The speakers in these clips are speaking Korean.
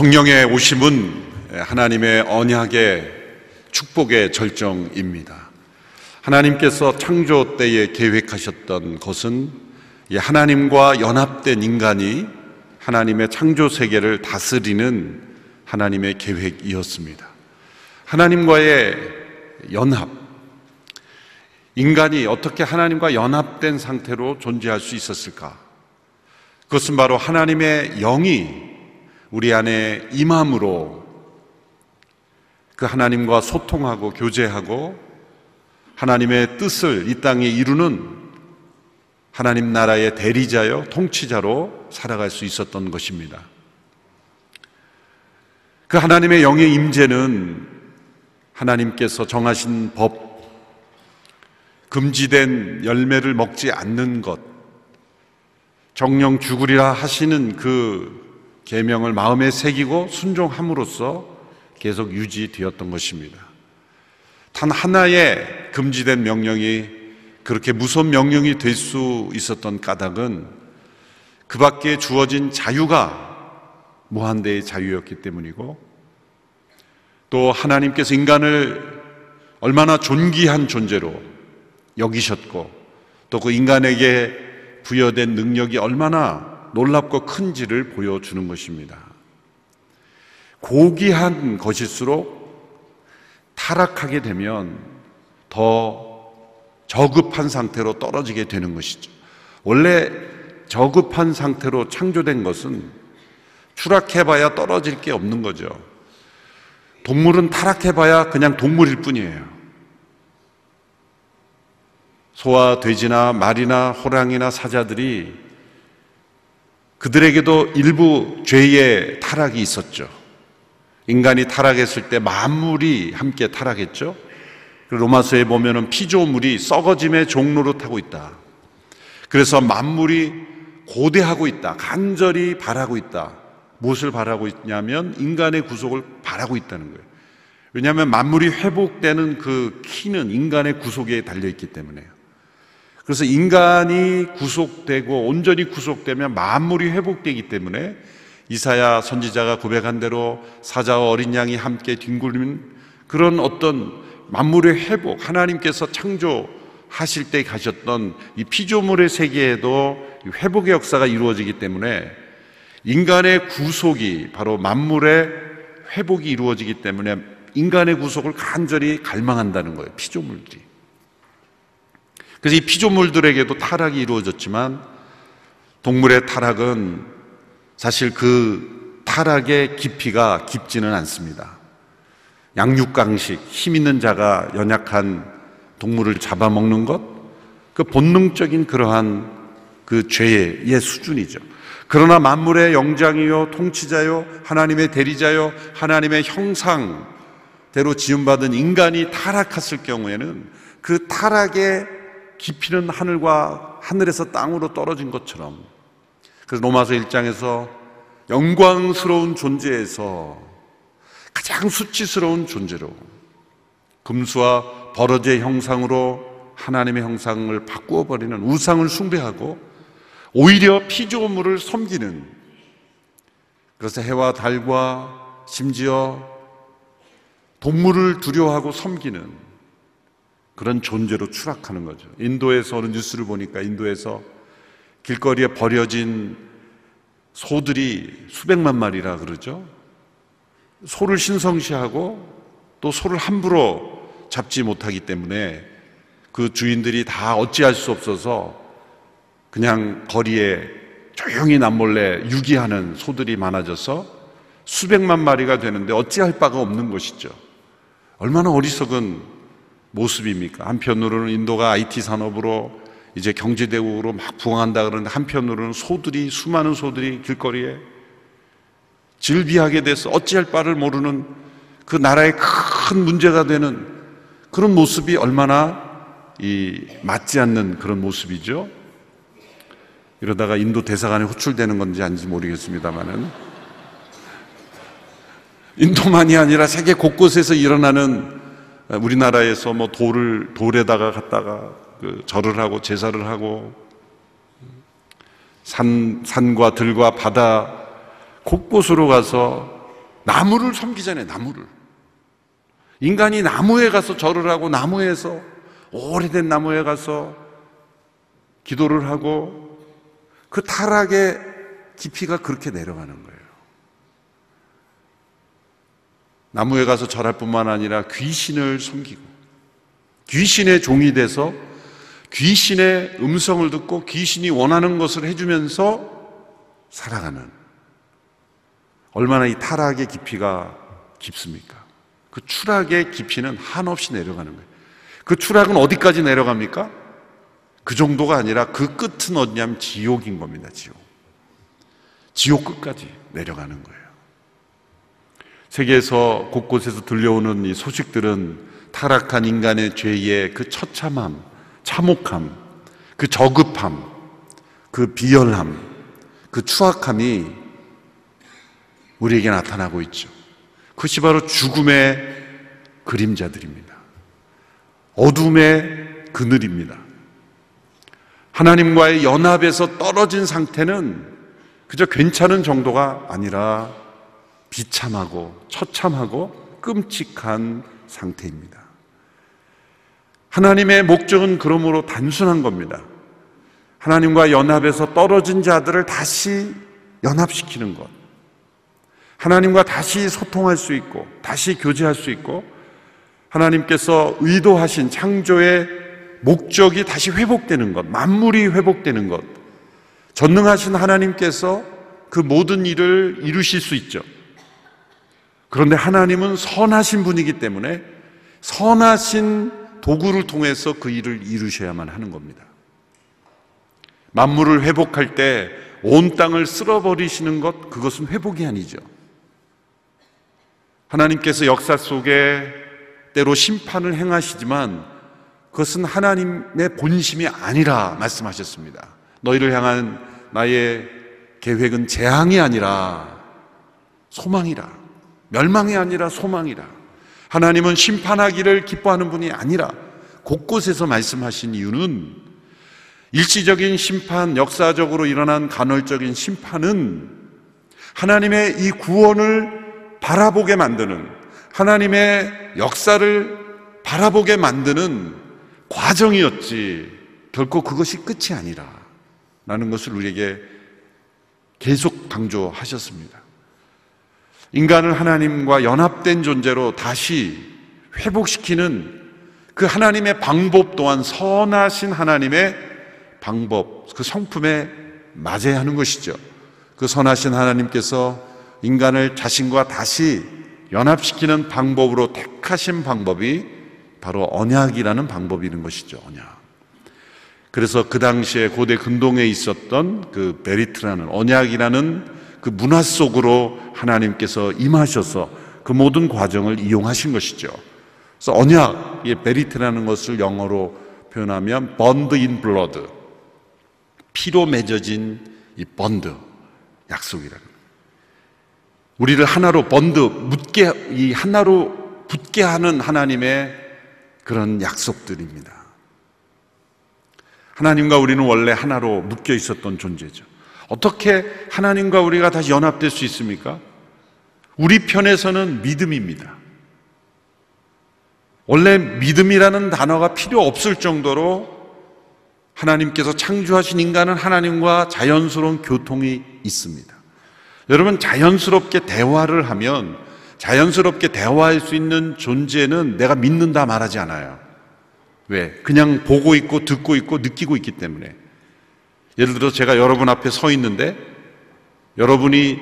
성령의 오심은 하나님의 언약의 축복의 절정입니다. 하나님께서 창조 때에 계획하셨던 것은 하나님과 연합된 인간이 하나님의 창조 세계를 다스리는 하나님의 계획이었습니다. 하나님과의 연합. 인간이 어떻게 하나님과 연합된 상태로 존재할 수 있었을까? 그것은 바로 하나님의 영이 우리 안에 임함으로 그 하나님과 소통하고 교제하고 하나님의 뜻을 이 땅에 이루는 하나님 나라의 대리자요, 통치자로 살아갈 수 있었던 것입니다. 그 하나님의 영의 임재는 하나님께서 정하신 법, 금지된 열매를 먹지 않는 것, 정령 죽으리라 하시는 그 계명을 마음에 새기고 순종함으로써 계속 유지되었던 것입니다. 단 하나의 금지된 명령이 그렇게 무서운 명령이 될 수 있었던 까닭은 그 밖에 주어진 자유가 무한대의 자유였기 때문이고 또 하나님께서 인간을 얼마나 존귀한 존재로 여기셨고 또 그 인간에게 부여된 능력이 얼마나 놀랍고 큰지를 보여주는 것입니다. 고귀한 것일수록 타락하게 되면 더 저급한 상태로 떨어지게 되는 것이죠. 원래 저급한 상태로 창조된 것은 추락해봐야 떨어질 게 없는 거죠. 동물은 타락해봐야 그냥 동물일 뿐이에요. 소와 돼지나 말이나 호랑이나 사자들이 그들에게도 일부 죄의 타락이 있었죠. 인간이 타락했을 때 만물이 함께 타락했죠. 로마서에 보면은 피조물이 썩어짐의 종로로 타고 있다. 그래서 만물이 고대하고 있다. 간절히 바라고 있다. 무엇을 바라고 있냐면 인간의 구속을 바라고 있다는 거예요. 왜냐하면 만물이 회복되는 그 키는 인간의 구속에 달려 있기 때문에요. 그래서 인간이 구속되고 온전히 구속되면 만물이 회복되기 때문에 이사야 선지자가 고백한 대로 사자와 어린 양이 함께 뒹굴는 그런 어떤 만물의 회복, 하나님께서 창조하실 때 가셨던 이 피조물의 세계에도 회복의 역사가 이루어지기 때문에 인간의 구속이 바로 만물의 회복이 이루어지기 때문에 인간의 구속을 간절히 갈망한다는 거예요. 피조물들이. 그래서 이 피조물들에게도 타락이 이루어졌지만 동물의 타락은 사실 그 타락의 깊이가 깊지는 않습니다. 양육강식, 힘 있는 자가 연약한 동물을 잡아먹는 것, 그 본능적인 그러한 그 죄의 수준이죠. 그러나 만물의 영장이요, 통치자요, 하나님의 대리자요, 하나님의 형상대로 지음받은 인간이 타락했을 경우에는 그 타락의 깊이는 하늘과 하늘에서 땅으로 떨어진 것처럼 그래서 로마서 1장에서 영광스러운 존재에서 가장 수치스러운 존재로 금수와 버러지의 형상으로 하나님의 형상을 바꾸어 버리는 우상을 숭배하고 오히려 피조물을 섬기는 그래서 해와 달과 심지어 동물을 두려워하고 섬기는 그런 존재로 추락하는 거죠. 인도에서 어느 뉴스를 보니까 인도에서 길거리에 버려진 소들이 수백만 마리라 그러죠. 소를 신성시하고 또 소를 함부로 잡지 못하기 때문에 그 주인들이 다 어찌할 수 없어서 그냥 거리에 조용히 남몰래 유기하는 소들이 많아져서 수백만 마리가 되는데 어찌할 바가 없는 것이죠. 얼마나 어리석은 모습입니까? 한편으로는 인도가 IT 산업으로 이제 경제대국으로 막 부흥한다 그러는데 한편으로는 소들이 수많은 소들이 길거리에 질비하게 돼서 어찌할 바를 모르는 그 나라의 큰 문제가 되는 그런 모습이 얼마나 이 맞지 않는 그런 모습이죠. 이러다가 인도 대사관에 호출되는 건지 아닌지 모르겠습니다만은 인도만이 아니라 세계 곳곳에서 일어나는 우리나라에서 뭐 돌을 돌에다가 갖다가 그 절을 하고 제사를 하고 산 산과 들과 바다 곳곳으로 가서 나무를 섬기잖아요, 나무를. 인간이 나무에 가서 절을 하고 나무에서 오래된 나무에 가서 기도를 하고 그 타락의 깊이가 그렇게 내려가는 거예요. 나무에 가서 절할 뿐만 아니라 귀신을 섬기고 귀신의 종이 돼서 귀신의 음성을 듣고 귀신이 원하는 것을 해주면서 살아가는 얼마나 이 타락의 깊이가 깊습니까? 그 추락의 깊이는 한없이 내려가는 거예요. 그 추락은 어디까지 내려갑니까? 그 정도가 아니라 그 끝은 어디냐면 지옥인 겁니다, 지옥. 지옥 끝까지 내려가는 거예요. 세계에서 곳곳에서 들려오는 이 소식들은 타락한 인간의 죄의 그 처참함, 참혹함, 그 저급함, 그 비열함, 그 추악함이 우리에게 나타나고 있죠. 그것이 바로 죽음의 그림자들입니다. 어둠의 그늘입니다. 하나님과의 연합에서 떨어진 상태는 그저 괜찮은 정도가 아니라 비참하고 처참하고 끔찍한 상태입니다. 하나님의 목적은 그러므로 단순한 겁니다. 하나님과 연합에서 떨어진 자들을 다시 연합시키는 것. 하나님과 다시 소통할 수 있고, 다시 교제할 수 있고, 하나님께서 의도하신 창조의 목적이 다시 회복되는 것, 만물이 회복되는 것. 전능하신 하나님께서 그 모든 일을 이루실 수 있죠. 그런데 하나님은 선하신 분이기 때문에 선하신 도구를 통해서 그 일을 이루셔야만 하는 겁니다. 만물을 회복할 때 온 땅을 쓸어버리시는 것, 그것은 회복이 아니죠. 하나님께서 역사 속에 때로 심판을 행하시지만 그것은 하나님의 본심이 아니라 말씀하셨습니다. 너희를 향한 나의 계획은 재앙이 아니라 소망이라. 멸망이 아니라 소망이라. 하나님은 심판하기를 기뻐하는 분이 아니라 곳곳에서 말씀하신 이유는 일시적인 심판, 역사적으로 일어난 간헐적인 심판은 하나님의 이 구원을 바라보게 만드는 하나님의 역사를 바라보게 만드는 과정이었지 결코 그것이 끝이 아니라 라는 것을 우리에게 계속 강조하셨습니다. 인간을 하나님과 연합된 존재로 다시 회복시키는 그 하나님의 방법 또한 선하신 하나님의 방법, 그 성품에 맞아야 하는 것이죠. 그 선하신 하나님께서 인간을 자신과 다시 연합시키는 방법으로 택하신 방법이 바로 언약이라는 방법이 있는 것이죠. 언약. 그래서 그 당시에 고대 근동에 있었던 그 베리트라는 언약이라는 그 문화 속으로 하나님께서 임하셔서 그 모든 과정을 이용하신 것이죠. 그래서 언약, 이 베리트라는 것을 영어로 표현하면 bond in blood. 피로 맺어진 이 번드, 약속이라는. 우리를 하나로 번드, 묻게, 이 하나로 붙게 하는 하나님의 그런 약속들입니다. 하나님과 우리는 원래 하나로 묶여 있었던 존재죠. 어떻게 하나님과 우리가 다시 연합될 수 있습니까? 우리 편에서는 믿음입니다. 원래 믿음이라는 단어가 필요 없을 정도로 하나님께서 창조하신 인간은 하나님과 자연스러운 교통이 있습니다. 여러분, 자연스럽게 대화를 하면 자연스럽게 대화할 수 있는 존재는 내가 믿는다 말하지 않아요. 왜? 그냥 보고 있고 듣고 있고 느끼고 있기 때문에. 예를 들어 제가 여러분 앞에 서 있는데 여러분이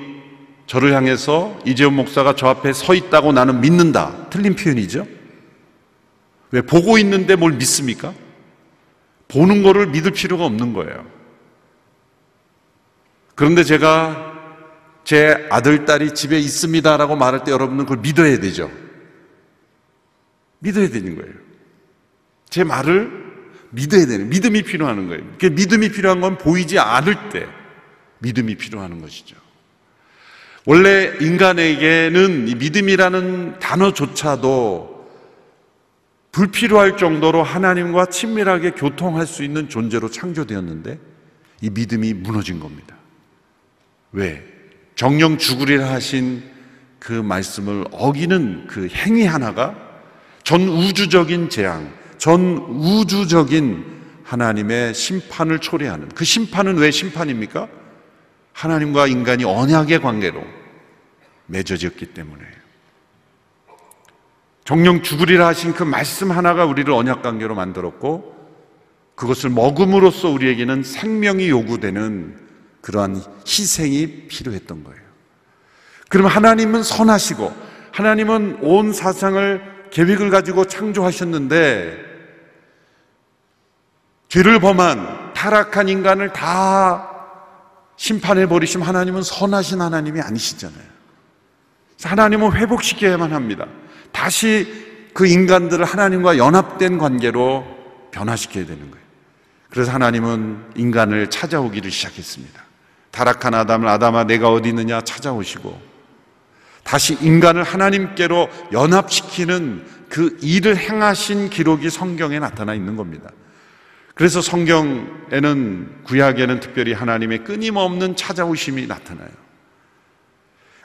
저를 향해서 이재훈 목사가 저 앞에 서 있다고 나는 믿는다. 틀린 표현이죠. 왜 보고 있는데 뭘 믿습니까? 보는 거를 믿을 필요가 없는 거예요. 그런데 제가 제 아들, 딸이 집에 있습니다라고 말할 때 여러분은 그걸 믿어야 되죠. 믿어야 되는 거예요. 제 말을 믿어야 되는 믿음이 필요한 거예요. 그 믿음이 필요한 건 보이지 않을 때 믿음이 필요한 것이죠. 원래 인간에게는 이 믿음이라는 단어조차도 불필요할 정도로 하나님과 친밀하게 교통할 수 있는 존재로 창조되었는데 이 믿음이 무너진 겁니다. 왜? 정령 죽으리라 하신 그 말씀을 어기는 그 행위 하나가 전 우주적인 재앙, 전 우주적인 하나님의 심판을 초래하는 그 심판은 왜 심판입니까? 하나님과 인간이 언약의 관계로 맺어졌기 때문에 정령 죽으리라 하신 그 말씀 하나가 우리를 언약 관계로 만들었고 그것을 먹음으로써 우리에게는 생명이 요구되는 그러한 희생이 필요했던 거예요. 그럼 하나님은 선하시고 하나님은 온 사상을 계획을 가지고 창조하셨는데 죄를 범한 타락한 인간을 다 심판해 버리시면 하나님은 선하신 하나님이 아니시잖아요. 하나님은 회복시켜야만 합니다. 다시 그 인간들을 하나님과 연합된 관계로 변화시켜야 되는 거예요. 그래서 하나님은 인간을 찾아오기를 시작했습니다. 타락한 아담을 아담아 내가 어디 있느냐 찾아오시고 다시 인간을 하나님께로 연합시키는 그 일을 행하신 기록이 성경에 나타나 있는 겁니다. 그래서 성경에는 구약에는 특별히 하나님의 끊임없는 찾아오심이 나타나요.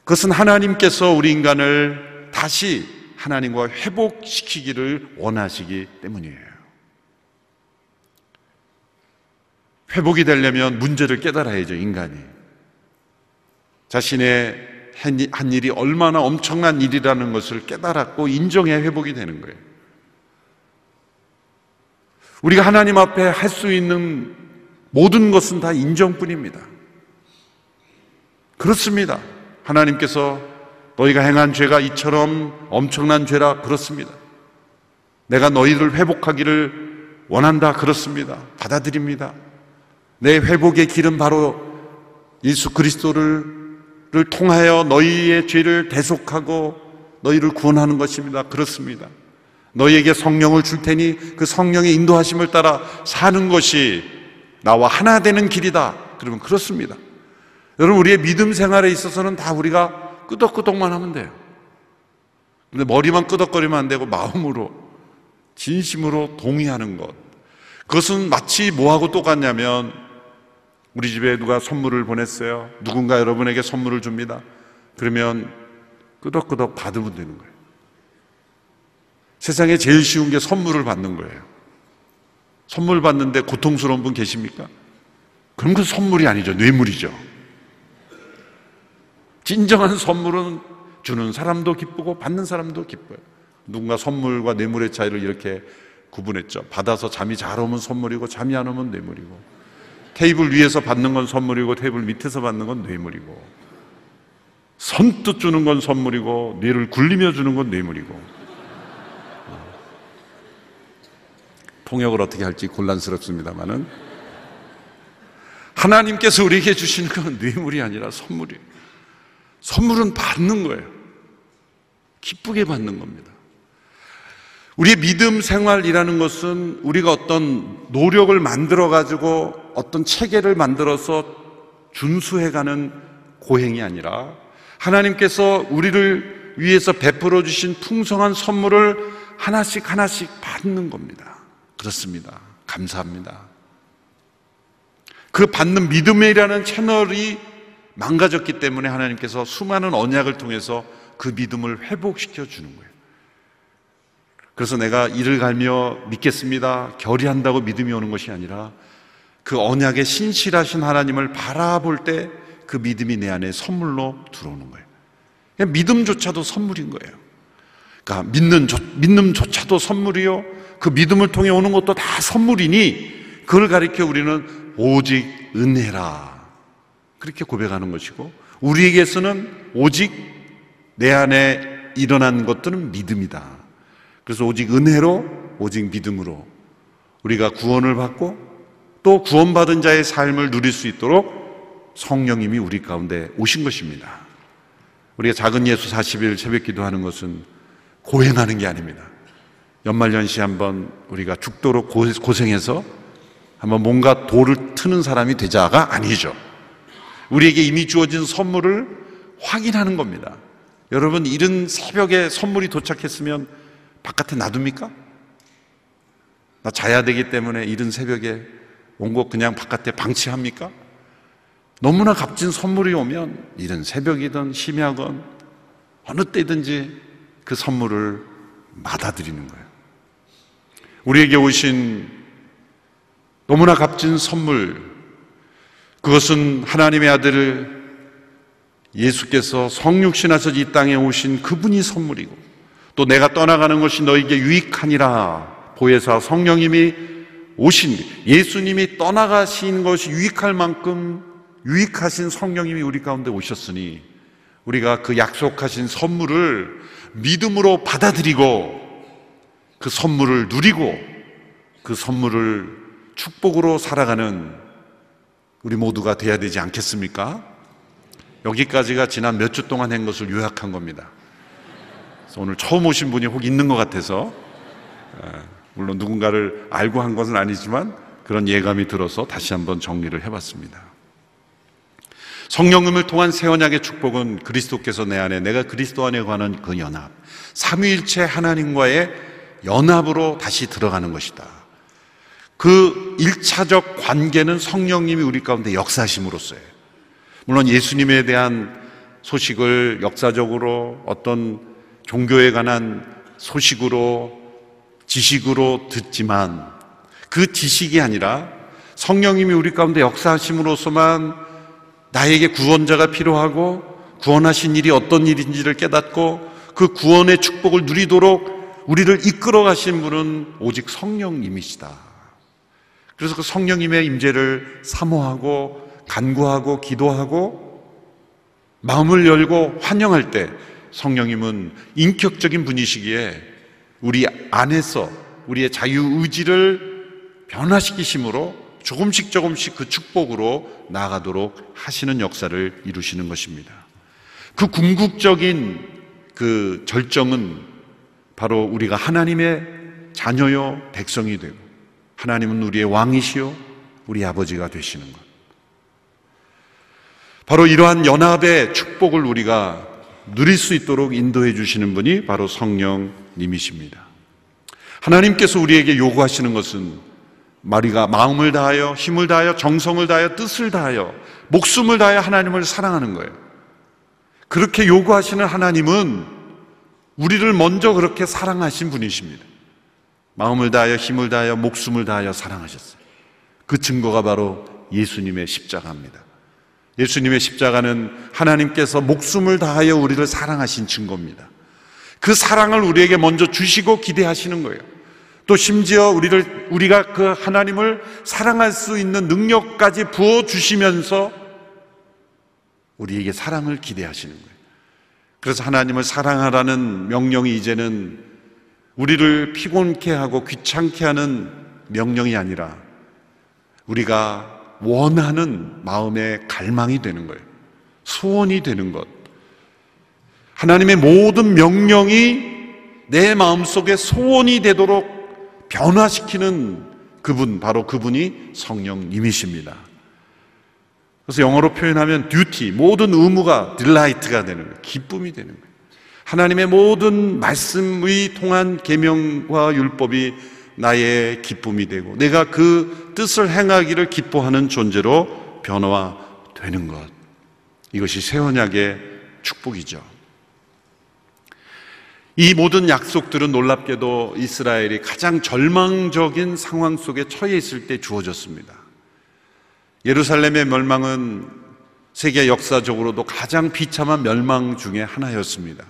그것은 하나님께서 우리 인간을 다시 하나님과 회복시키기를 원하시기 때문이에요. 회복이 되려면 문제를 깨달아야죠, 인간이. 자신의 한 일이 얼마나 엄청난 일이라는 것을 깨달았고 인정해 회복이 되는 거예요. 우리가 하나님 앞에 할 수 있는 모든 것은 다 인정뿐입니다. 그렇습니다. 하나님께서 너희가 행한 죄가 이처럼 엄청난 죄라 그렇습니다. 내가 너희를 회복하기를 원한다 그렇습니다. 받아들입니다. 내 회복의 길은 바로 예수 그리스도를 통하여 너희의 죄를 대속하고 너희를 구원하는 것입니다. 그렇습니다. 너희에게 성령을 줄 테니 그 성령의 인도하심을 따라 사는 것이 나와 하나 되는 길이다. 그러면 그렇습니다. 여러분, 우리의 믿음 생활에 있어서는 다 우리가 끄덕끄덕만 하면 돼요. 근데 머리만 끄덕거리면 안 되고 마음으로, 진심으로 동의하는 것. 그것은 마치 뭐하고 똑같냐면 우리 집에 누가 선물을 보냈어요. 누군가 여러분에게 선물을 줍니다. 그러면 끄덕끄덕 받으면 되는 거예요. 세상에 제일 쉬운 게 선물을 받는 거예요. 선물 받는데 고통스러운 분 계십니까? 그럼 그 선물이 아니죠. 뇌물이죠. 진정한 선물은 주는 사람도 기쁘고 받는 사람도 기뻐요. 누군가 선물과 뇌물의 차이를 이렇게 구분했죠. 받아서 잠이 잘 오면 선물이고 잠이 안 오면 뇌물이고. 테이블 위에서 받는 건 선물이고 테이블 밑에서 받는 건 뇌물이고 선뜻 주는 건 선물이고 뇌를 굴리며 주는 건 뇌물이고 통역을 어떻게 할지 곤란스럽습니다만은 하나님께서 우리에게 주시는 건 뇌물이 아니라 선물이에요. 선물은 받는 거예요. 기쁘게 받는 겁니다. 우리의 믿음 생활이라는 것은 우리가 어떤 노력을 만들어 가지고 어떤 체계를 만들어서 준수해 가는 고행이 아니라 하나님께서 우리를 위해서 베풀어 주신 풍성한 선물을 하나씩 하나씩 받는 겁니다. 그렇습니다. 감사합니다. 그 받는 믿음이라는 채널이 망가졌기 때문에 하나님께서 수많은 언약을 통해서 그 믿음을 회복시켜 주는 거예요. 그래서 내가 이를 갈며 믿겠습니다. 결의한다고 믿음이 오는 것이 아니라 그 언약의 신실하신 하나님을 바라볼 때 그 믿음이 내 안에 선물로 들어오는 거예요. 믿음조차도 선물인 거예요. 그러니까 믿는 믿음조차도 선물이요. 그 믿음을 통해 오는 것도 다 선물이니 그걸 가리켜 우리는 오직 은혜라 그렇게 고백하는 것이고 우리에게서는 오직 내 안에 일어난 것들은 믿음이다. 그래서 오직 은혜로 오직 믿음으로 우리가 구원을 받고 또 구원받은 자의 삶을 누릴 수 있도록 성령님이 우리 가운데 오신 것입니다. 우리가 작은 예수 40일 새벽 기도하는 것은 고행하는 게 아닙니다. 연말연시 한번 우리가 죽도록 고생해서 한번 뭔가 돌을 트는 사람이 되자가 아니죠. 우리에게 이미 주어진 선물을 확인하는 겁니다. 여러분, 이른 새벽에 선물이 도착했으면 바깥에 놔둡니까? 나 자야 되기 때문에 이른 새벽에 온곳 그냥 바깥에 방치합니까? 너무나 값진 선물이 오면 이른 새벽이든 심야건 어느 때든지 그 선물을 받아들이는 거예요. 우리에게 오신 너무나 값진 선물, 그것은 하나님의 아들 예수께서 성육신하서 이 땅에 오신 그분이 선물이고 또 내가 떠나가는 것이 너에게 유익하니라 보혜사 성령님이 오신 예수님이 떠나가신 것이 유익할 만큼 유익하신 성령님이 우리 가운데 오셨으니 우리가 그 약속하신 선물을 믿음으로 받아들이고 그 선물을 누리고 그 선물을 축복으로 살아가는 우리 모두가 돼야 되지 않겠습니까? 여기까지가 지난 몇 주 동안 한 것을 요약한 겁니다. 오늘 처음 오신 분이 혹 있는 것 같아서 물론 누군가를 알고 한 것은 아니지만 그런 예감이 들어서 다시 한번 정리를 해봤습니다. 성령님을 통한 새 언약의 축복은 그리스도께서 내 안에 내가 그리스도 안에 관한 그 연합, 삼위일체 하나님과의 연합으로 다시 들어가는 것이다. 그 일차적 관계는 성령님이 우리 가운데 역사심으로써요. 물론 예수님에 대한 소식을 역사적으로 어떤 종교에 관한 소식으로 지식으로 듣지만 그 지식이 아니라 성령님이 우리 가운데 역사하심으로써만 나에게 구원자가 필요하고 구원하신 일이 어떤 일인지를 깨닫고 그 구원의 축복을 누리도록 우리를 이끌어 가신 분은 오직 성령님이시다. 그래서 그 성령님의 임재를 사모하고 간구하고 기도하고 마음을 열고 환영할 때 성령님은 인격적인 분이시기에 우리 안에서 우리의 자유 의지를 변화시키심으로 조금씩 조금씩 그 축복으로 나아가도록 하시는 역사를 이루시는 것입니다. 그 궁극적인 그 절정은 바로 우리가 하나님의 자녀요 백성이 되고 하나님은 우리의 왕이시요 우리 아버지가 되시는 것. 바로 이러한 연합의 축복을 우리가 누릴 수 있도록 인도해 주시는 분이 바로 성령님이십니다. 하나님께서 우리에게 요구하시는 것은 마리가 마음을 다하여 힘을 다하여 정성을 다하여 뜻을 다하여 목숨을 다하여 하나님을 사랑하는 거예요. 그렇게 요구하시는 하나님은 우리를 먼저 그렇게 사랑하신 분이십니다. 마음을 다하여 힘을 다하여 목숨을 다하여 사랑하셨어요. 그 증거가 바로 예수님의 십자가입니다. 예수님의 십자가는 하나님께서 목숨을 다하여 우리를 사랑하신 증거입니다. 그 사랑을 우리에게 먼저 주시고 기대하시는 거예요. 또 심지어 우리를 우리가 그 하나님을 사랑할 수 있는 능력까지 부어 주시면서 우리에게 사랑을 기대하시는 거예요. 그래서 하나님을 사랑하라는 명령이 이제는 우리를 피곤케 하고 귀찮게 하는 명령이 아니라 우리가 원하는 마음의 갈망이 되는 거예요. 소원이 되는 것. 하나님의 모든 명령이 내 마음속에 소원이 되도록 변화시키는 그분, 바로 그분이 성령님이십니다. 그래서 영어로 표현하면 듀티, 모든 의무가 딜라이트가 되는 거예요. 기쁨이 되는 거예요. 하나님의 모든 말씀의 통한 계명과 율법이 나의 기쁨이 되고 내가 그 뜻을 행하기를 기뻐하는 존재로 변화되는 것. 이것이 새 언약의 축복이죠. 이 모든 약속들은 놀랍게도 이스라엘이 가장 절망적인 상황 속에 처해 있을 때 주어졌습니다. 예루살렘의 멸망은 세계 역사적으로도 가장 비참한 멸망 중의 하나였습니다.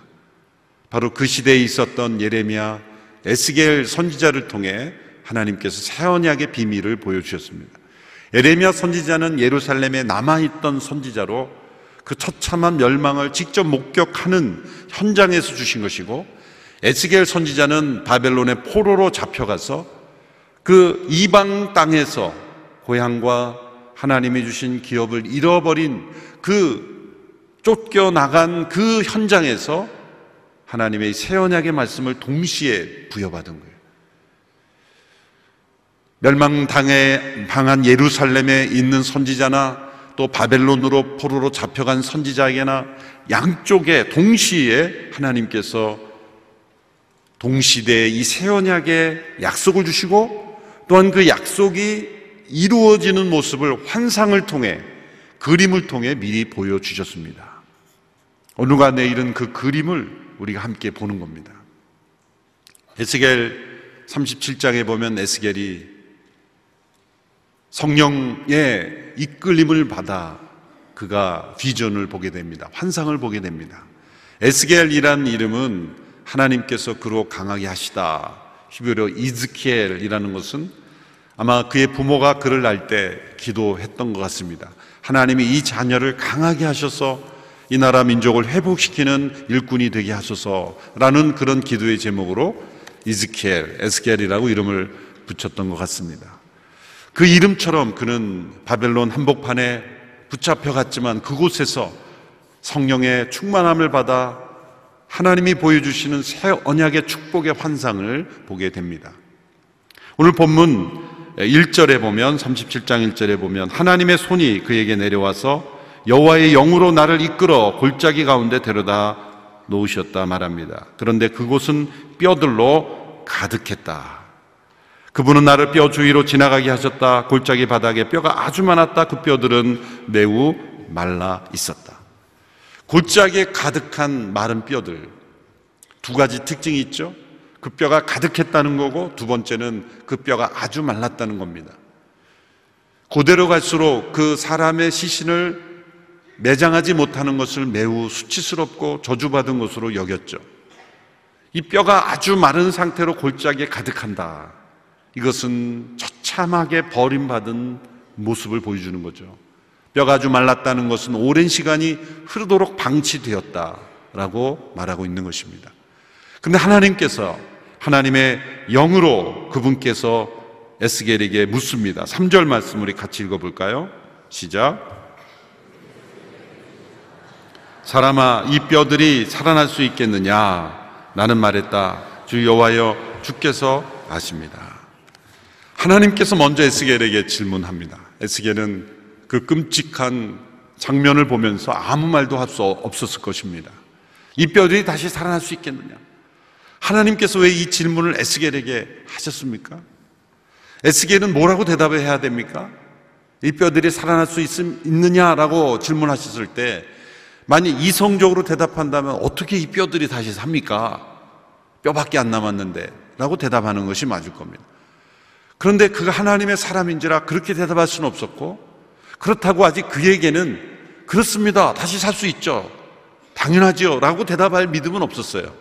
바로 그 시대에 있었던 예레미야 에스겔 선지자를 통해 하나님께서 새 언약의 비밀을 보여주셨습니다. 에레미야 선지자는 예루살렘에 남아있던 선지자로 그 처참한 멸망을 직접 목격하는 현장에서 주신 것이고 에스겔 선지자는 바벨론의 포로로 잡혀가서 그 이방 땅에서 고향과 하나님이 주신 기업을 잃어버린 그 쫓겨나간 그 현장에서 하나님의 새 언약의 말씀을 동시에 부여받은 거예요. 멸망당에 방한 예루살렘에 있는 선지자나 또 바벨론으로 포로로 잡혀간 선지자에게나 양쪽에 동시에 하나님께서 동시대에 이새 언약의 약속을 주시고 또한 그 약속이 이루어지는 모습을 환상을 통해 그림을 통해 미리 보여주셨습니다. 오늘과 내일은 그 그림을 우리가 함께 보는 겁니다. 에스겔 37장에 보면 에스겔이 성령의 이끌림을 받아 그가 비전을 보게 됩니다. 환상을 보게 됩니다. 에스겔이란 이름은 하나님께서 그로 강하게 하시다. 히브리어 이즈키엘이라는 것은 아마 그의 부모가 그를 낳을 때 기도했던 것 같습니다. 하나님이 이 자녀를 강하게 하셔서 이 나라 민족을 회복시키는 일꾼이 되게 하소서라는 그런 기도의 제목으로 이즈키엘, 에스겔이라고 이름을 붙였던 것 같습니다. 그 이름처럼 그는 바벨론 한복판에 붙잡혀 갔지만 그곳에서 성령의 충만함을 받아 하나님이 보여주시는 새 언약의 축복의 환상을 보게 됩니다. 오늘 본문 1절에 보면 37장 1절에 보면 하나님의 손이 그에게 내려와서 여호와의 영으로 나를 이끌어 골짜기 가운데 데려다 놓으셨다 말합니다. 그런데 그곳은 뼈들로 가득했다. 그분은 나를 뼈 주위로 지나가게 하셨다. 골짜기 바닥에 뼈가 아주 많았다. 그 뼈들은 매우 말라 있었다. 골짜기에 가득한 마른 뼈들 두 가지 특징이 있죠. 그 뼈가 가득했다는 거고 두 번째는 그 뼈가 아주 말랐다는 겁니다. 고대로 갈수록 그 사람의 시신을 매장하지 못하는 것을 매우 수치스럽고 저주받은 것으로 여겼죠. 이 뼈가 아주 마른 상태로 골짜기에 가득한다. 이것은 처참하게 버림받은 모습을 보여주는 거죠. 뼈가 아주 말랐다는 것은 오랜 시간이 흐르도록 방치되었다라고 말하고 있는 것입니다. 근데 하나님께서 하나님의 영으로 그분께서 에스겔에게 묻습니다. 3절 말씀 우리 같이 읽어볼까요? 시작. 사람아, 이 뼈들이 살아날 수 있겠느냐? 나는 말했다. 주 여호와여, 주께서 아십니다. 하나님께서 먼저 에스겔에게 질문합니다. 에스겔은 그 끔찍한 장면을 보면서 아무 말도 할 수 없었을 것입니다. 이 뼈들이 다시 살아날 수 있겠느냐? 하나님께서 왜 이 질문을 에스겔에게 하셨습니까? 에스겔은 뭐라고 대답을 해야 됩니까? 이 뼈들이 살아날 수 있, 있느냐라고 질문하셨을 때 만약 이성적으로 대답한다면 어떻게 이 뼈들이 다시 삽니까? 뼈밖에 안 남았는데 라고 대답하는 것이 맞을 겁니다. 그런데 그가 하나님의 사람인지라 그렇게 대답할 수는 없었고 그렇다고 아직 그에게는 그렇습니다. 다시 살 수 있죠. 당연하지요. 라고 대답할 믿음은 없었어요.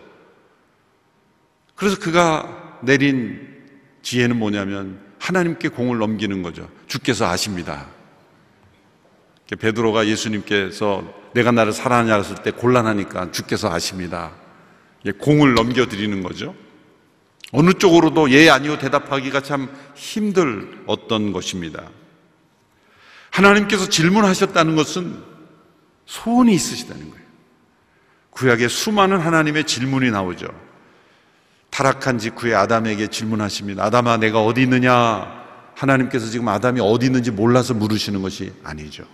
그래서 그가 내린 지혜는 뭐냐면 하나님께 공을 넘기는 거죠. 주께서 아십니다. 베드로가 예수님께서 내가 나를 사랑하냐 했을 때 곤란하니까 주께서 아십니다. 공을 넘겨드리는 거죠. 어느 쪽으로도 예, 아니요 대답하기가 참 힘들 어떤 것입니다. 하나님께서 질문하셨다는 것은 소원이 있으시다는 거예요. 구약에 수많은 하나님의 질문이 나오죠. 타락한 직후에 아담에게 질문하십니다. 아담아, 내가 어디 있느냐? 하나님께서 지금 아담이 어디 있는지 몰라서 물으시는 것이 아니죠.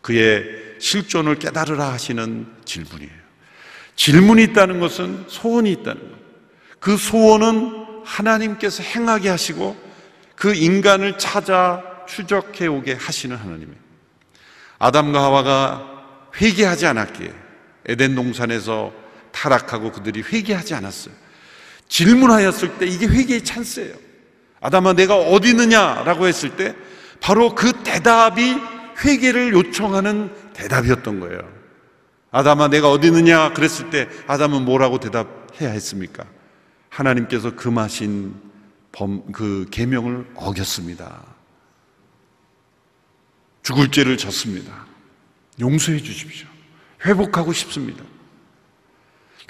그의 실존을 깨달으라 하시는 질문이에요. 질문이 있다는 것은 소원이 있다는 것. 그 소원은 하나님께서 행하게 하시고 그 인간을 찾아 추적해 오게 하시는 하나님이에요. 아담과 하와가 회개하지 않았기에 에덴 동산에서 타락하고 그들이 회개하지 않았어요. 질문하였을 때 이게 회개의 찬스예요. 아담아 내가 어디 있느냐라고 했을 때 바로 그 대답이 회개를 요청하는 대답이었던 거예요. 아담아 내가 어디 있느냐 그랬을 때 아담은 뭐라고 대답해야 했습니까? 하나님께서 금하신 범, 그 계명을 어겼습니다. 죽을 죄를 졌습니다. 용서해 주십시오. 회복하고 싶습니다.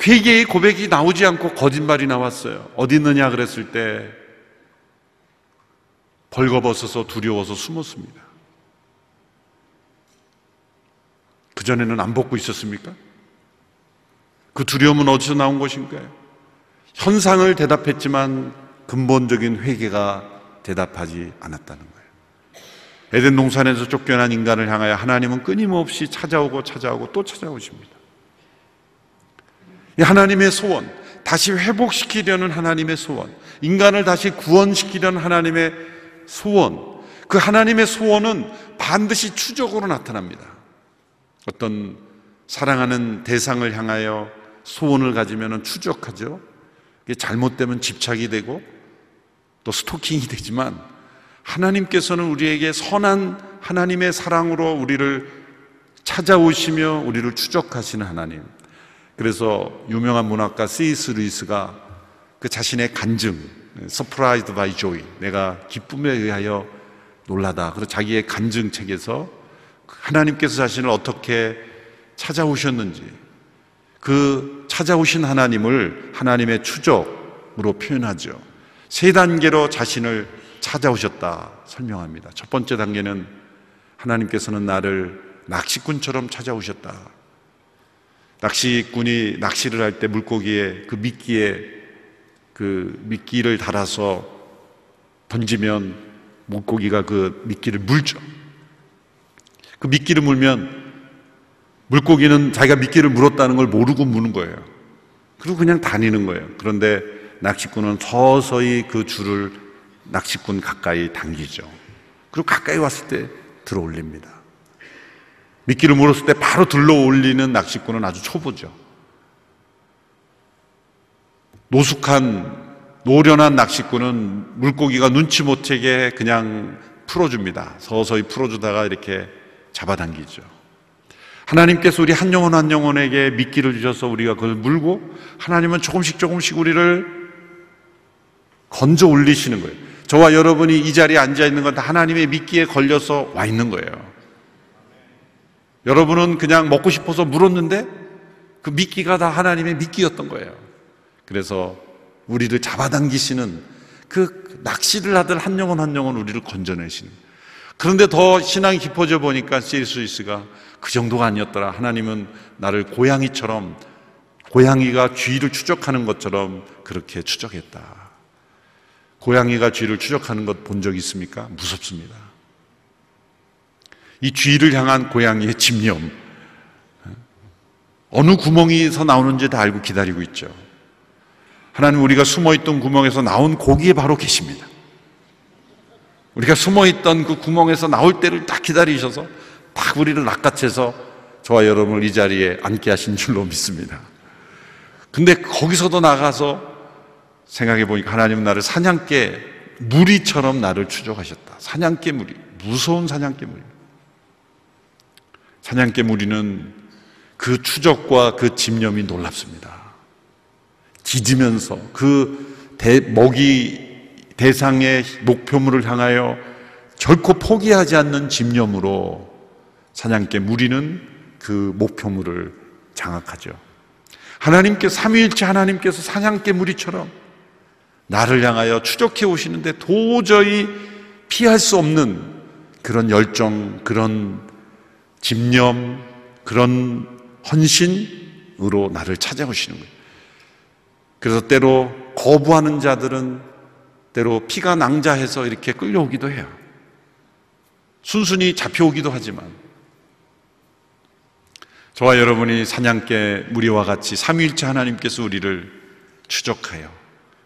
회개의 고백이 나오지 않고 거짓말이 나왔어요. 어디 있느냐 그랬을 때 벌거벗어서 두려워서 숨었습니다. 그전에는 안 벗고 있었습니까? 그 두려움은 어디서 나온 것인가요? 현상을 대답했지만 근본적인 회개가 대답하지 않았다는 거예요. 에덴 동산에서 쫓겨난 인간을 향하여 하나님은 끊임없이 찾아오고 찾아오고 또 찾아오십니다. 하나님의 소원, 다시 회복시키려는 하나님의 소원, 인간을 다시 구원시키려는 하나님의 소원, 그 하나님의 소원은 반드시 추적으로 나타납니다. 어떤 사랑하는 대상을 향하여 소원을 가지면 추적하죠. 잘못되면 집착이 되고 또 스토킹이 되지만 하나님께서는 우리에게 선한 하나님의 사랑으로 우리를 찾아오시며 우리를 추적하시는 하나님. 그래서 유명한 문학가 시스 루이스가 그 자신의 간증, surprised by joy, 내가 기쁨에 의하여 놀라다. 그래서 자기의 간증 책에서 하나님께서 자신을 어떻게 찾아오셨는지 그 찾아오신 하나님을 하나님의 추적으로 표현하죠. 세 단계로 자신을 찾아오셨다 설명합니다. 첫 번째 단계는 하나님께서는 나를 낚시꾼처럼 찾아오셨다. 낚시꾼이 낚시를 할 때 물고기에 그 미끼에 그 미끼를 달아서 던지면 물고기가 그 미끼를 물죠. 그 미끼를 물면 물고기는 자기가 미끼를 물었다는 걸 모르고 무는 거예요. 그리고 그냥 다니는 거예요. 그런데 낚시꾼은 서서히 그 줄을 낚시꾼 가까이 당기죠. 그리고 가까이 왔을 때 들어 올립니다. 미끼를 물었을 때 바로 들러 올리는 낚시꾼은 아주 초보죠. 노숙한 노련한 낚시꾼은 물고기가 눈치 못 채게 그냥 풀어줍니다. 서서히 풀어주다가 이렇게 잡아당기죠. 하나님께서 우리 한 영혼 한 영혼에게 미끼를 주셔서 우리가 그걸 물고 하나님은 조금씩 조금씩 우리를 건져 올리시는 거예요. 저와 여러분이 이 자리에 앉아 있는 건 다 하나님의 미끼에 걸려서 와 있는 거예요. 여러분은 그냥 먹고 싶어서 물었는데 그 미끼가 다 하나님의 미끼였던 거예요. 그래서 우리를 잡아당기시는 그 낚시를 하던 한 영혼 한 영혼 우리를 건져내시는. 그런데 더 신앙이 깊어져 보니까 세이스이스가 그 정도가 아니었더라. 하나님은 나를 고양이처럼 고양이가 쥐를 추적하는 것처럼 그렇게 추적했다. 고양이가 쥐를 추적하는 것 본 적 있습니까? 무섭습니다. 이 쥐를 향한 고양이의 집념. 어느 구멍에서 나오는지 다 알고 기다리고 있죠. 하나님 우리가 숨어있던 구멍에서 나온 고기에 바로 계십니다. 우리가 숨어있던 그 구멍에서 나올 때를 딱 기다리셔서 딱 우리를 낚아채서 저와 여러분을 이 자리에 앉게 하신 줄로 믿습니다. 근데 거기서도 나가서 생각해 보니까 하나님은 나를 사냥개 무리처럼 나를 추적하셨다. 사냥개 무리. 무서운 사냥개 무리. 사냥개 무리는 그 추적과 그 집념이 놀랍습니다. 짖으면서 그 대, 먹이 대상의 목표물을 향하여 결코 포기하지 않는 집념으로 사냥개 무리는 그 목표물을 장악하죠. 하나님께 삼위일체 하나님께서 사냥개 무리처럼 나를 향하여 추적해 오시는데 도저히 피할 수 없는 그런 열정, 그런 집념, 그런 헌신으로 나를 찾아오시는 거예요. 그래서 때로 거부하는 자들은 때로 피가 낭자해서 이렇게 끌려오기도 해요. 순순히 잡혀오기도 하지만 저와 여러분이 사냥개 무리와 같이 삼위일체 하나님께서 우리를 추적하여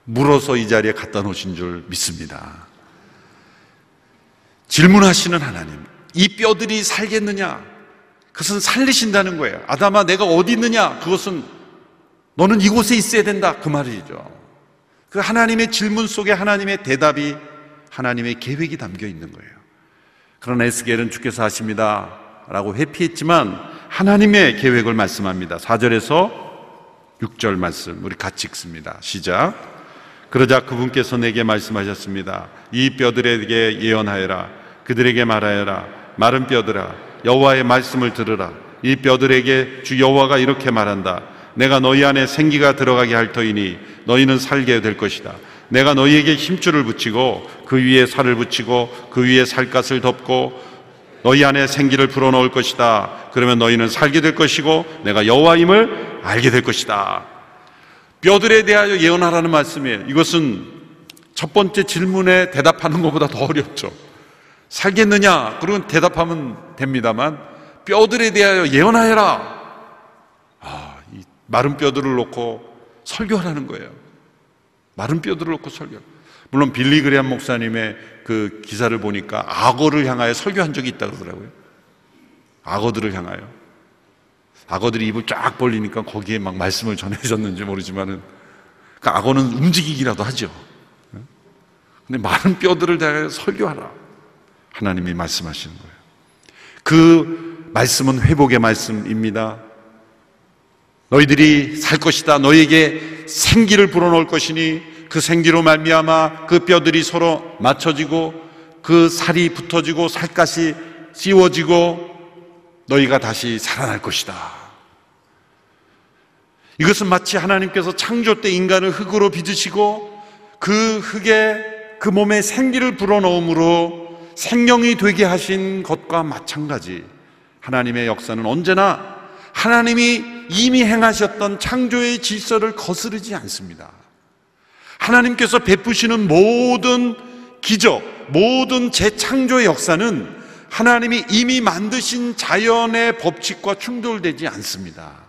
물어서 이 자리에 갖다 놓으신 줄 믿습니다. 질문하시는 하나님, 이 뼈들이 살겠느냐? 그것은 살리신다는 거예요. 아담아, 내가 어디 있느냐? 그것은 너는 이곳에 있어야 된다. 그 말이죠. 그 하나님의 질문 속에 하나님의 대답이 하나님의 계획이 담겨 있는 거예요. 그러나 에스겔은 주께서 하십니다. 라고 회피했지만 하나님의 계획을 말씀합니다. 4절에서 6절 말씀 우리 같이 읽습니다. 시작. 그러자 그분께서 내게 말씀하셨습니다. 이 뼈들에게 예언하여라. 그들에게 말하여라. 마른 뼈들아 여호와의 말씀을 들으라. 이 뼈들에게 주 여호와가 이렇게 말한다. 내가 너희 안에 생기가 들어가게 할 터이니 너희는 살게 될 것이다. 내가 너희에게 힘줄을 붙이고 그 위에 살을 붙이고 그 위에 살갗을 덮고 너희 안에 생기를 불어넣을 것이다. 그러면 너희는 살게 될 것이고 내가 여호와임을 알게 될 것이다. 뼈들에 대하여 예언하라는 말씀이에요. 이것은 첫 번째 질문에 대답하는 것보다 더 어렵죠. 살겠느냐? 그러면 대답하면 됩니다만 뼈들에 대하여 예언하여라. 마른 뼈들을 놓고 설교하라는 거예요. 마른 뼈들을 놓고 설교. 물론 빌리 그레한 목사님의 그 기사를 보니까 악어를 향하여 설교한 적이 있다 그러더라고요. 악어들을 향하여. 악어들이 입을 쫙 벌리니까 거기에 막 말씀을 전해졌는지 모르지만은 그 악어는 움직이기라도 하죠. 근데 많은 뼈들을 대하여 설교하라. 하나님이 말씀하시는 거예요. 그 말씀은 회복의 말씀입니다. 너희들이 살 것이다. 너희에게 생기를 불어넣을 것이니 그 생기로 말미암아 그 뼈들이 서로 맞춰지고 그 살이 붙어지고 살갗이 씌워지고 너희가 다시 살아날 것이다. 이것은 마치 하나님께서 창조 때 인간을 흙으로 빚으시고 그 흙에 그 몸에 생기를 불어넣음으로 생명이 되게 하신 것과 마찬가지. 하나님의 역사는 언제나 하나님이 이미 행하셨던 창조의 질서를 거스르지 않습니다. 하나님께서 베푸시는 모든 기적, 모든 재창조의 역사는 하나님이 이미 만드신 자연의 법칙과 충돌되지 않습니다.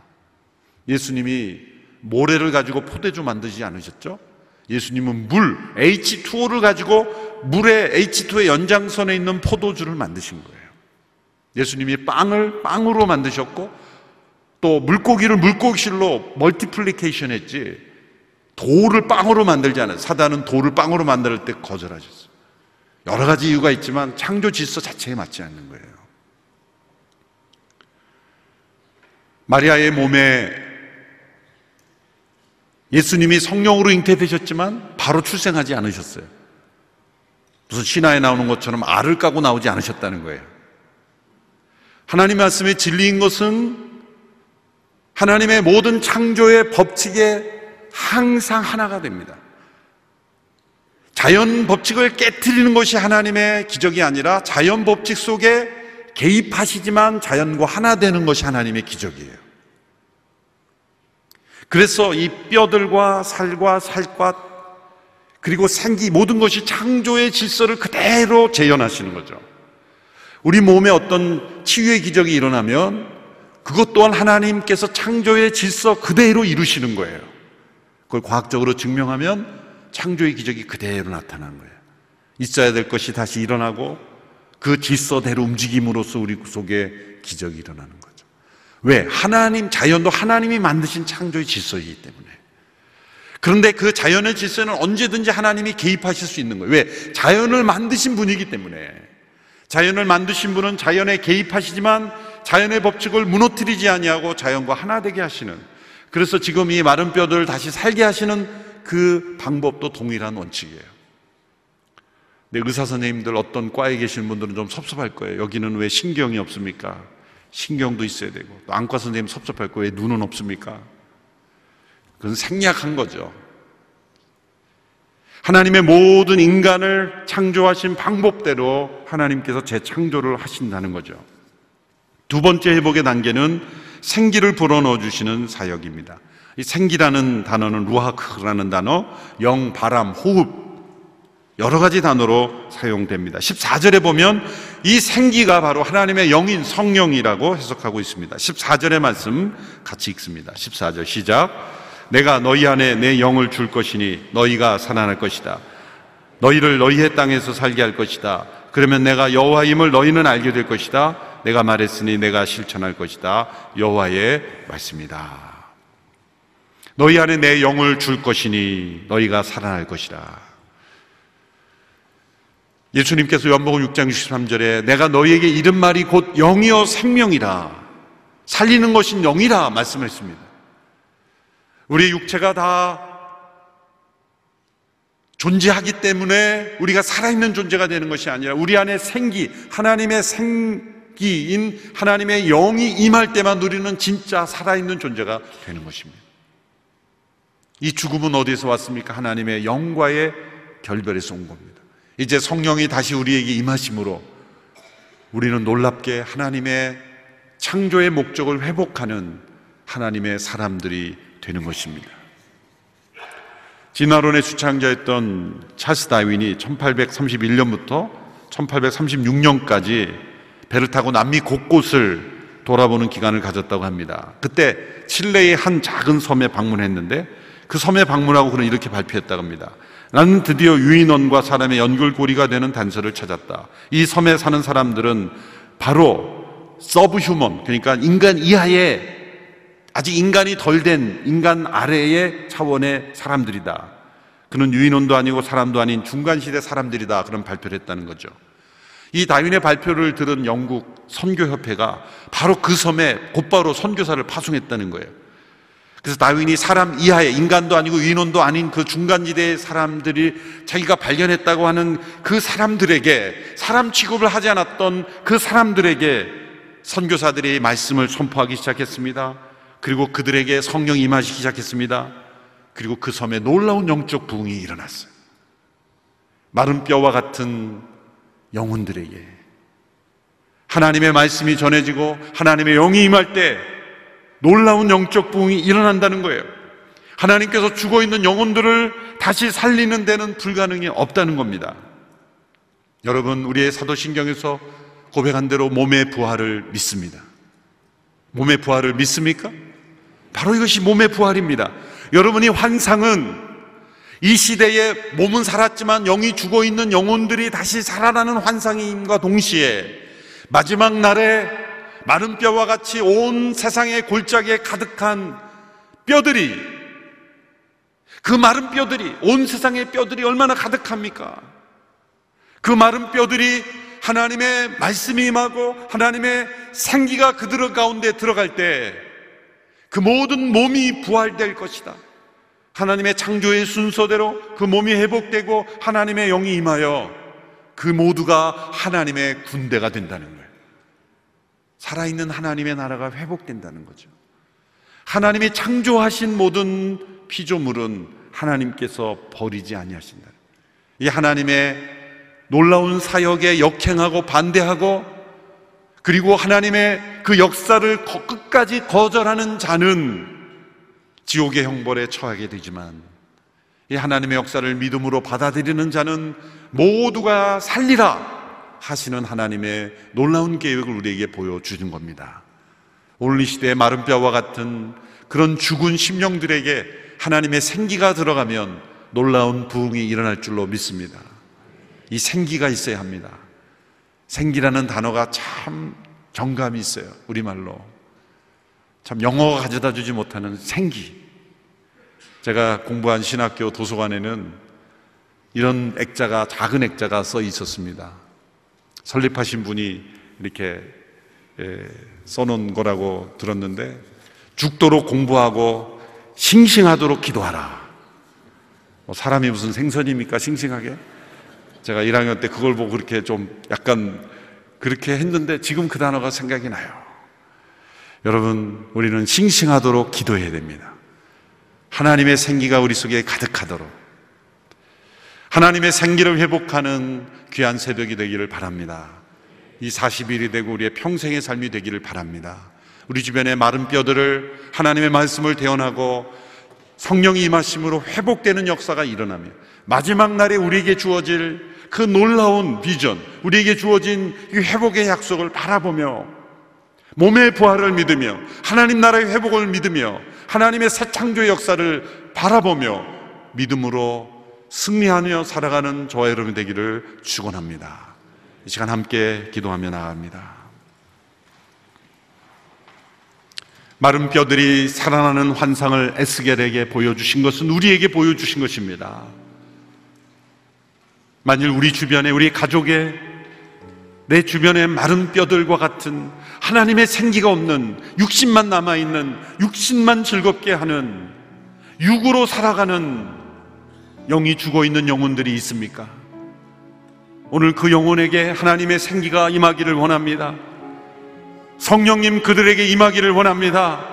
예수님이 모래를 가지고 포대주 만드지 않으셨죠? 예수님은 물, H2O를 가지고 물의 H2의 연장선에 있는 포도주를 만드신 거예요. 예수님이 빵을 빵으로 만드셨고 또 물고기를 물고기실로 멀티플리케이션 했지 돌을 빵으로 만들지 않아요. 사단은 돌을 빵으로 만들 때 거절하셨어요. 여러 가지 이유가 있지만 창조 질서 자체에 맞지 않는 거예요. 마리아의 몸에 예수님이 성령으로 잉태되셨지만 바로 출생하지 않으셨어요. 무슨 신화에 나오는 것처럼 알을 까고 나오지 않으셨다는 거예요. 하나님 말씀의 진리인 것은 하나님의 모든 창조의 법칙에 항상 하나가 됩니다. 자연 법칙을 깨뜨리는 것이 하나님의 기적이 아니라 자연 법칙 속에 개입하시지만 자연과 하나 되는 것이 하나님의 기적이에요. 그래서 이 뼈들과 살과 살과 그리고 생기 모든 것이 창조의 질서를 그대로 재현하시는 거죠. 우리 몸에 어떤 치유의 기적이 일어나면 그것 또한 하나님께서 창조의 질서 그대로 이루시는 거예요. 그걸 과학적으로 증명하면 창조의 기적이 그대로 나타난 거예요. 있어야 될 것이 다시 일어나고 그 질서대로 움직임으로써 우리 속에 기적이 일어나는 거죠. 왜? 하나님, 자연도 하나님이 만드신 창조의 질서이기 때문에. 그런데 그 자연의 질서는 언제든지 하나님이 개입하실 수 있는 거예요. 왜? 자연을 만드신 분이기 때문에. 자연을 만드신 분은 자연에 개입하시지만 자연의 법칙을 무너뜨리지 아니하고 자연과 하나 되게 하시는 그래서 지금 이 마른 뼈들을 다시 살게 하시는 그 방법도 동일한 원칙이에요. 근데 의사 선생님들 어떤 과에 계신 분들은 좀 섭섭할 거예요. 여기는 왜 신경이 없습니까? 신경도 있어야 되고 또 안과 선생님 섭섭할 거예요. 왜 눈은 없습니까? 그건 생략한 거죠. 하나님의 모든 인간을 창조하신 방법대로 하나님께서 재창조를 하신다는 거죠. 두 번째 회복의 단계는 생기를 불어넣어 주시는 사역입니다. 이 생기라는 단어는 루하크라는 단어, 영, 바람, 호흡 여러 가지 단어로 사용됩니다. 14절에 보면 이 생기가 바로 하나님의 영인 성령이라고 해석하고 있습니다. 14절의 말씀 같이 읽습니다. 14절 시작. 내가 너희 안에 내 영을 줄 것이니 너희가 살아날 것이다. 너희를 너희의 땅에서 살게 할 것이다. 그러면 내가 여호와임을 너희는 알게 될 것이다. 내가 말했으니 내가 실천할 것이다. 여호와의 말씀이다. 너희 안에 내 영을 줄 것이니 너희가 살아날 것이다. 예수님께서 연복음 6장 63절에 내가 너희에게 이른 말이 곧 영이요 생명이라 살리는 것인 영이라 말씀했습니다. 우리 육체가 다 존재하기 때문에 우리가 살아있는 존재가 되는 것이 아니라 우리 안에 생기, 하나님의 생 기인 하나님의 영이 임할 때만 누리는 진짜 살아있는 존재가 되는 것입니다. 이 죽음은 어디서 왔습니까? 하나님의 영과의 결별에서 온 겁니다. 이제 성령이 다시 우리에게 임하심으로 우리는 놀랍게 하나님의 창조의 목적을 회복하는 하나님의 사람들이 되는 것입니다. 진화론의 주창자였던 찰스 다윈이 1831년부터 1836년까지 배를 타고 남미 곳곳을 돌아보는 기간을 가졌다고 합니다. 그때 칠레의 한 작은 섬에 방문했는데 그 섬에 방문하고 그는 이렇게 발표했다고 합니다. 나는 드디어 유인원과 사람의 연결고리가 되는 단서를 찾았다. 이 섬에 사는 사람들은 바로 서브휴먼, 그러니까 인간 이하의 아직 인간이 덜 된 인간 아래의 차원의 사람들이다. 그는 유인원도 아니고 사람도 아닌 중간시대 사람들이다. 그런 발표를 했다는 거죠. 이 다윈의 발표를 들은 영국 선교협회가 바로 그 섬에 곧바로 선교사를 파송했다는 거예요. 그래서 다윈이 사람 이하의 인간도 아니고 유인원도 아닌 그 중간지대의 사람들이 자기가 발견했다고 하는 그 사람들에게 사람 취급을 하지 않았던 그 사람들에게 선교사들이 말씀을 선포하기 시작했습니다. 그리고 그들에게 성령 임하시기 시작했습니다. 그리고 그 섬에 놀라운 영적 부흥이 일어났어요. 마른 뼈와 같은 영혼들에게 하나님의 말씀이 전해지고 하나님의 영이 임할 때 놀라운 영적 부흥이 일어난다는 거예요. 하나님께서 죽어 있는 영혼들을 다시 살리는 데는 불가능이 없다는 겁니다. 여러분, 우리의 사도신경에서 고백한 대로 몸의 부활을 믿습니다. 몸의 부활을 믿습니까? 바로 이것이 몸의 부활입니다. 여러분이 환상은 이 시대에 몸은 살았지만 영이 죽어 있는 영혼들이 다시 살아나는 환상임과 동시에 마지막 날에 마른 뼈와 같이 온 세상의 골짜기에 가득한 뼈들이 그 마른 뼈들이 온 세상의 뼈들이 얼마나 가득합니까? 그 마른 뼈들이 하나님의 말씀이 임하고 하나님의 생기가 그들 가운데 들어갈 때 그 모든 몸이 부활될 것이다. 하나님의 창조의 순서대로 그 몸이 회복되고 하나님의 영이 임하여 그 모두가 하나님의 군대가 된다는 거예요. 살아있는 하나님의 나라가 회복된다는 거죠. 하나님이 창조하신 모든 피조물은 하나님께서 버리지 아니하신다. 이 하나님의 놀라운 사역에 역행하고 반대하고 그리고 하나님의 그 역사를 끝까지 거절하는 자는 지옥의 형벌에 처하게 되지만 이 하나님의 역사를 믿음으로 받아들이는 자는 모두가 살리라 하시는 하나님의 놀라운 계획을 우리에게 보여주는 겁니다. 오늘 이 시대의 마른 뼈와 같은 그런 죽은 심령들에게 하나님의 생기가 들어가면 놀라운 부흥이 일어날 줄로 믿습니다. 이 생기가 있어야 합니다. 생기라는 단어가 참 정감이 있어요. 우리말로. 참 영어가 가져다 주지 못하는 생기. 제가 공부한 신학교 도서관에는 이런 액자가, 작은 액자가 써 있었습니다. 설립하신 분이 이렇게 예, 써놓은 거라고 들었는데 죽도록 공부하고 싱싱하도록 기도하라. 뭐 사람이 무슨 생선입니까? 싱싱하게? 제가 1학년 때 그걸 보고 그렇게 좀 약간 그렇게 했는데 지금 그 단어가 생각이 나요. 여러분, 우리는 싱싱하도록 기도해야 됩니다. 하나님의 생기가 우리 속에 가득하도록. 하나님의 생기를 회복하는 귀한 새벽이 되기를 바랍니다. 이 40일이 되고 우리의 평생의 삶이 되기를 바랍니다. 우리 주변의 마른 뼈들을 하나님의 말씀을 대언하고 성령이 임하심으로 회복되는 역사가 일어나며 마지막 날에 우리에게 주어질 그 놀라운 비전, 우리에게 주어진 이 회복의 약속을 바라보며 몸의 부활을 믿으며 하나님 나라의 회복을 믿으며 하나님의 새 창조의 역사를 바라보며 믿음으로 승리하며 살아가는 저와 여러분 되기를 축원합니다. 이 시간 함께 기도하며 나갑니다. 마른 뼈들이 살아나는 환상을 에스겔에게 보여주신 것은 우리에게 보여주신 것입니다. 만일 우리 주변에 우리 가족의 내 주변의 마른 뼈들과 같은 하나님의 생기가 없는 육신만 남아있는 육신만 즐겁게 하는 육으로 살아가는 영이 죽어 있는 영혼들이 있습니까? 오늘 그 영혼에게 하나님의 생기가 임하기를 원합니다. 성령님 그들에게 임하기를 원합니다.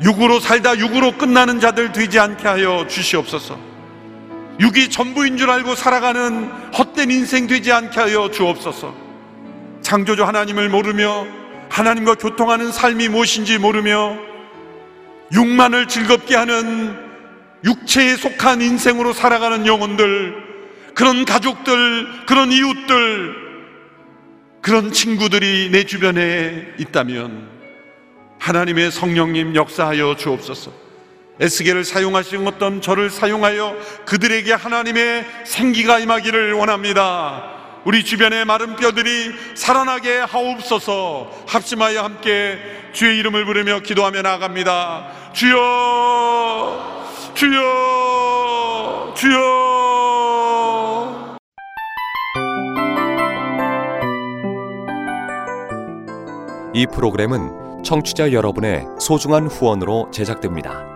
육으로 살다 육으로 끝나는 자들 되지 않게 하여 주시옵소서. 육이 전부인 줄 알고 살아가는 헛된 인생 되지 않게 하여 주옵소서. 창조주 하나님을 모르며 하나님과 교통하는 삶이 무엇인지 모르며 육만을 즐겁게 하는 육체에 속한 인생으로 살아가는 영혼들, 그런 가족들, 그런 이웃들, 그런 친구들이 내 주변에 있다면 하나님의 성령님 역사하여 주옵소서. 에스겔을 사용하신 어떤 저를 사용하여 그들에게 하나님의 생기가 임하기를 원합니다. 우리 주변의 마른 뼈들이 살아나게 하옵소서 합심하여 함께 주의 이름을 부르며 기도하며 나아갑니다. 주여, 주여, 주여. 이 프로그램은 청취자 여러분의 소중한 후원으로 제작됩니다.